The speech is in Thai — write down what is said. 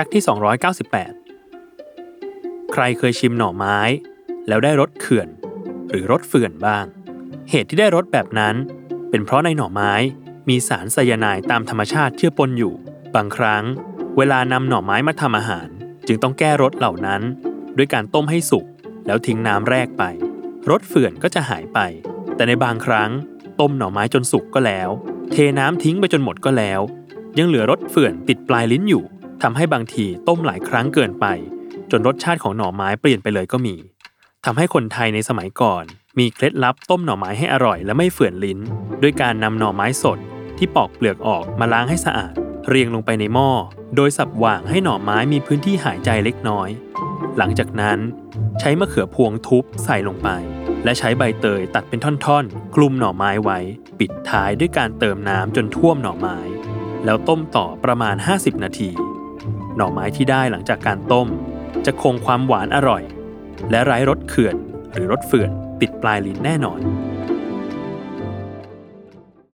ฟกต์ที่ 298 ใครเคยชิมหน่อไม้ แล้วได้รสเขื่อน หรือรสเฟื่อนบ้าง เหตุที่ได้รสแบบนั้น เป็นเพราะในหน่อไม้มีสารไซยาไนด์ตามธรรมชาติเชื่อปนอยู่ บางครั้ง เวลานำหน่อไม้มาทำอาหาร จึงต้องแก้รสเหล่านั้น ด้วยการต้มให้สุกแล้วทิ้งน้ำแรกไป รสเฟื่อนก็จะหายไป แต่ในบางครั้ง ต้มหน่อไม้จนสุกก็แล้ว เทน้ำทิ้งไปจนหมดก็แล้ว ยังเหลือรสเฟื่อนติดปลายลิ้นอยู่ ทำให้บางทีต้มหลายครั้งเกินไป จนรสชาติของหน่อไม้เปลี่ยนไปเลยก็มีทำให้คนไทยในสมัยก่อน มีเคล็ดลับต้มหน่อไม้ให้อร่อยและไม่เฟื่อนลิ้น ด้วยการนำหน่อไม้สด ที่ปอกเปลือกออกมาล้างให้สะอาด เรียงลงไปในหม้อ โดยสับว่างให้หน่อไม้มีพื้นที่หายใจเล็กน้อย หลังจากนั้น ใช้มะเขือพวงทุบใส่ลงไป และใช้ใบเตยตัดเป็นท่อนๆคลุมหน่อไม้ไว้ ปิดท้ายด้วยการเติมน้ำจนท่วมหน่อไม้ แล้วต้มต่อประมาณ 50 นาที หน่อไม้ที่ได้หลังจากการต้ม จะคงความหวานอร่อย และไร้รสเขื่อนหรือรสเฟื่อนติดปลายลิ้นแน่นอน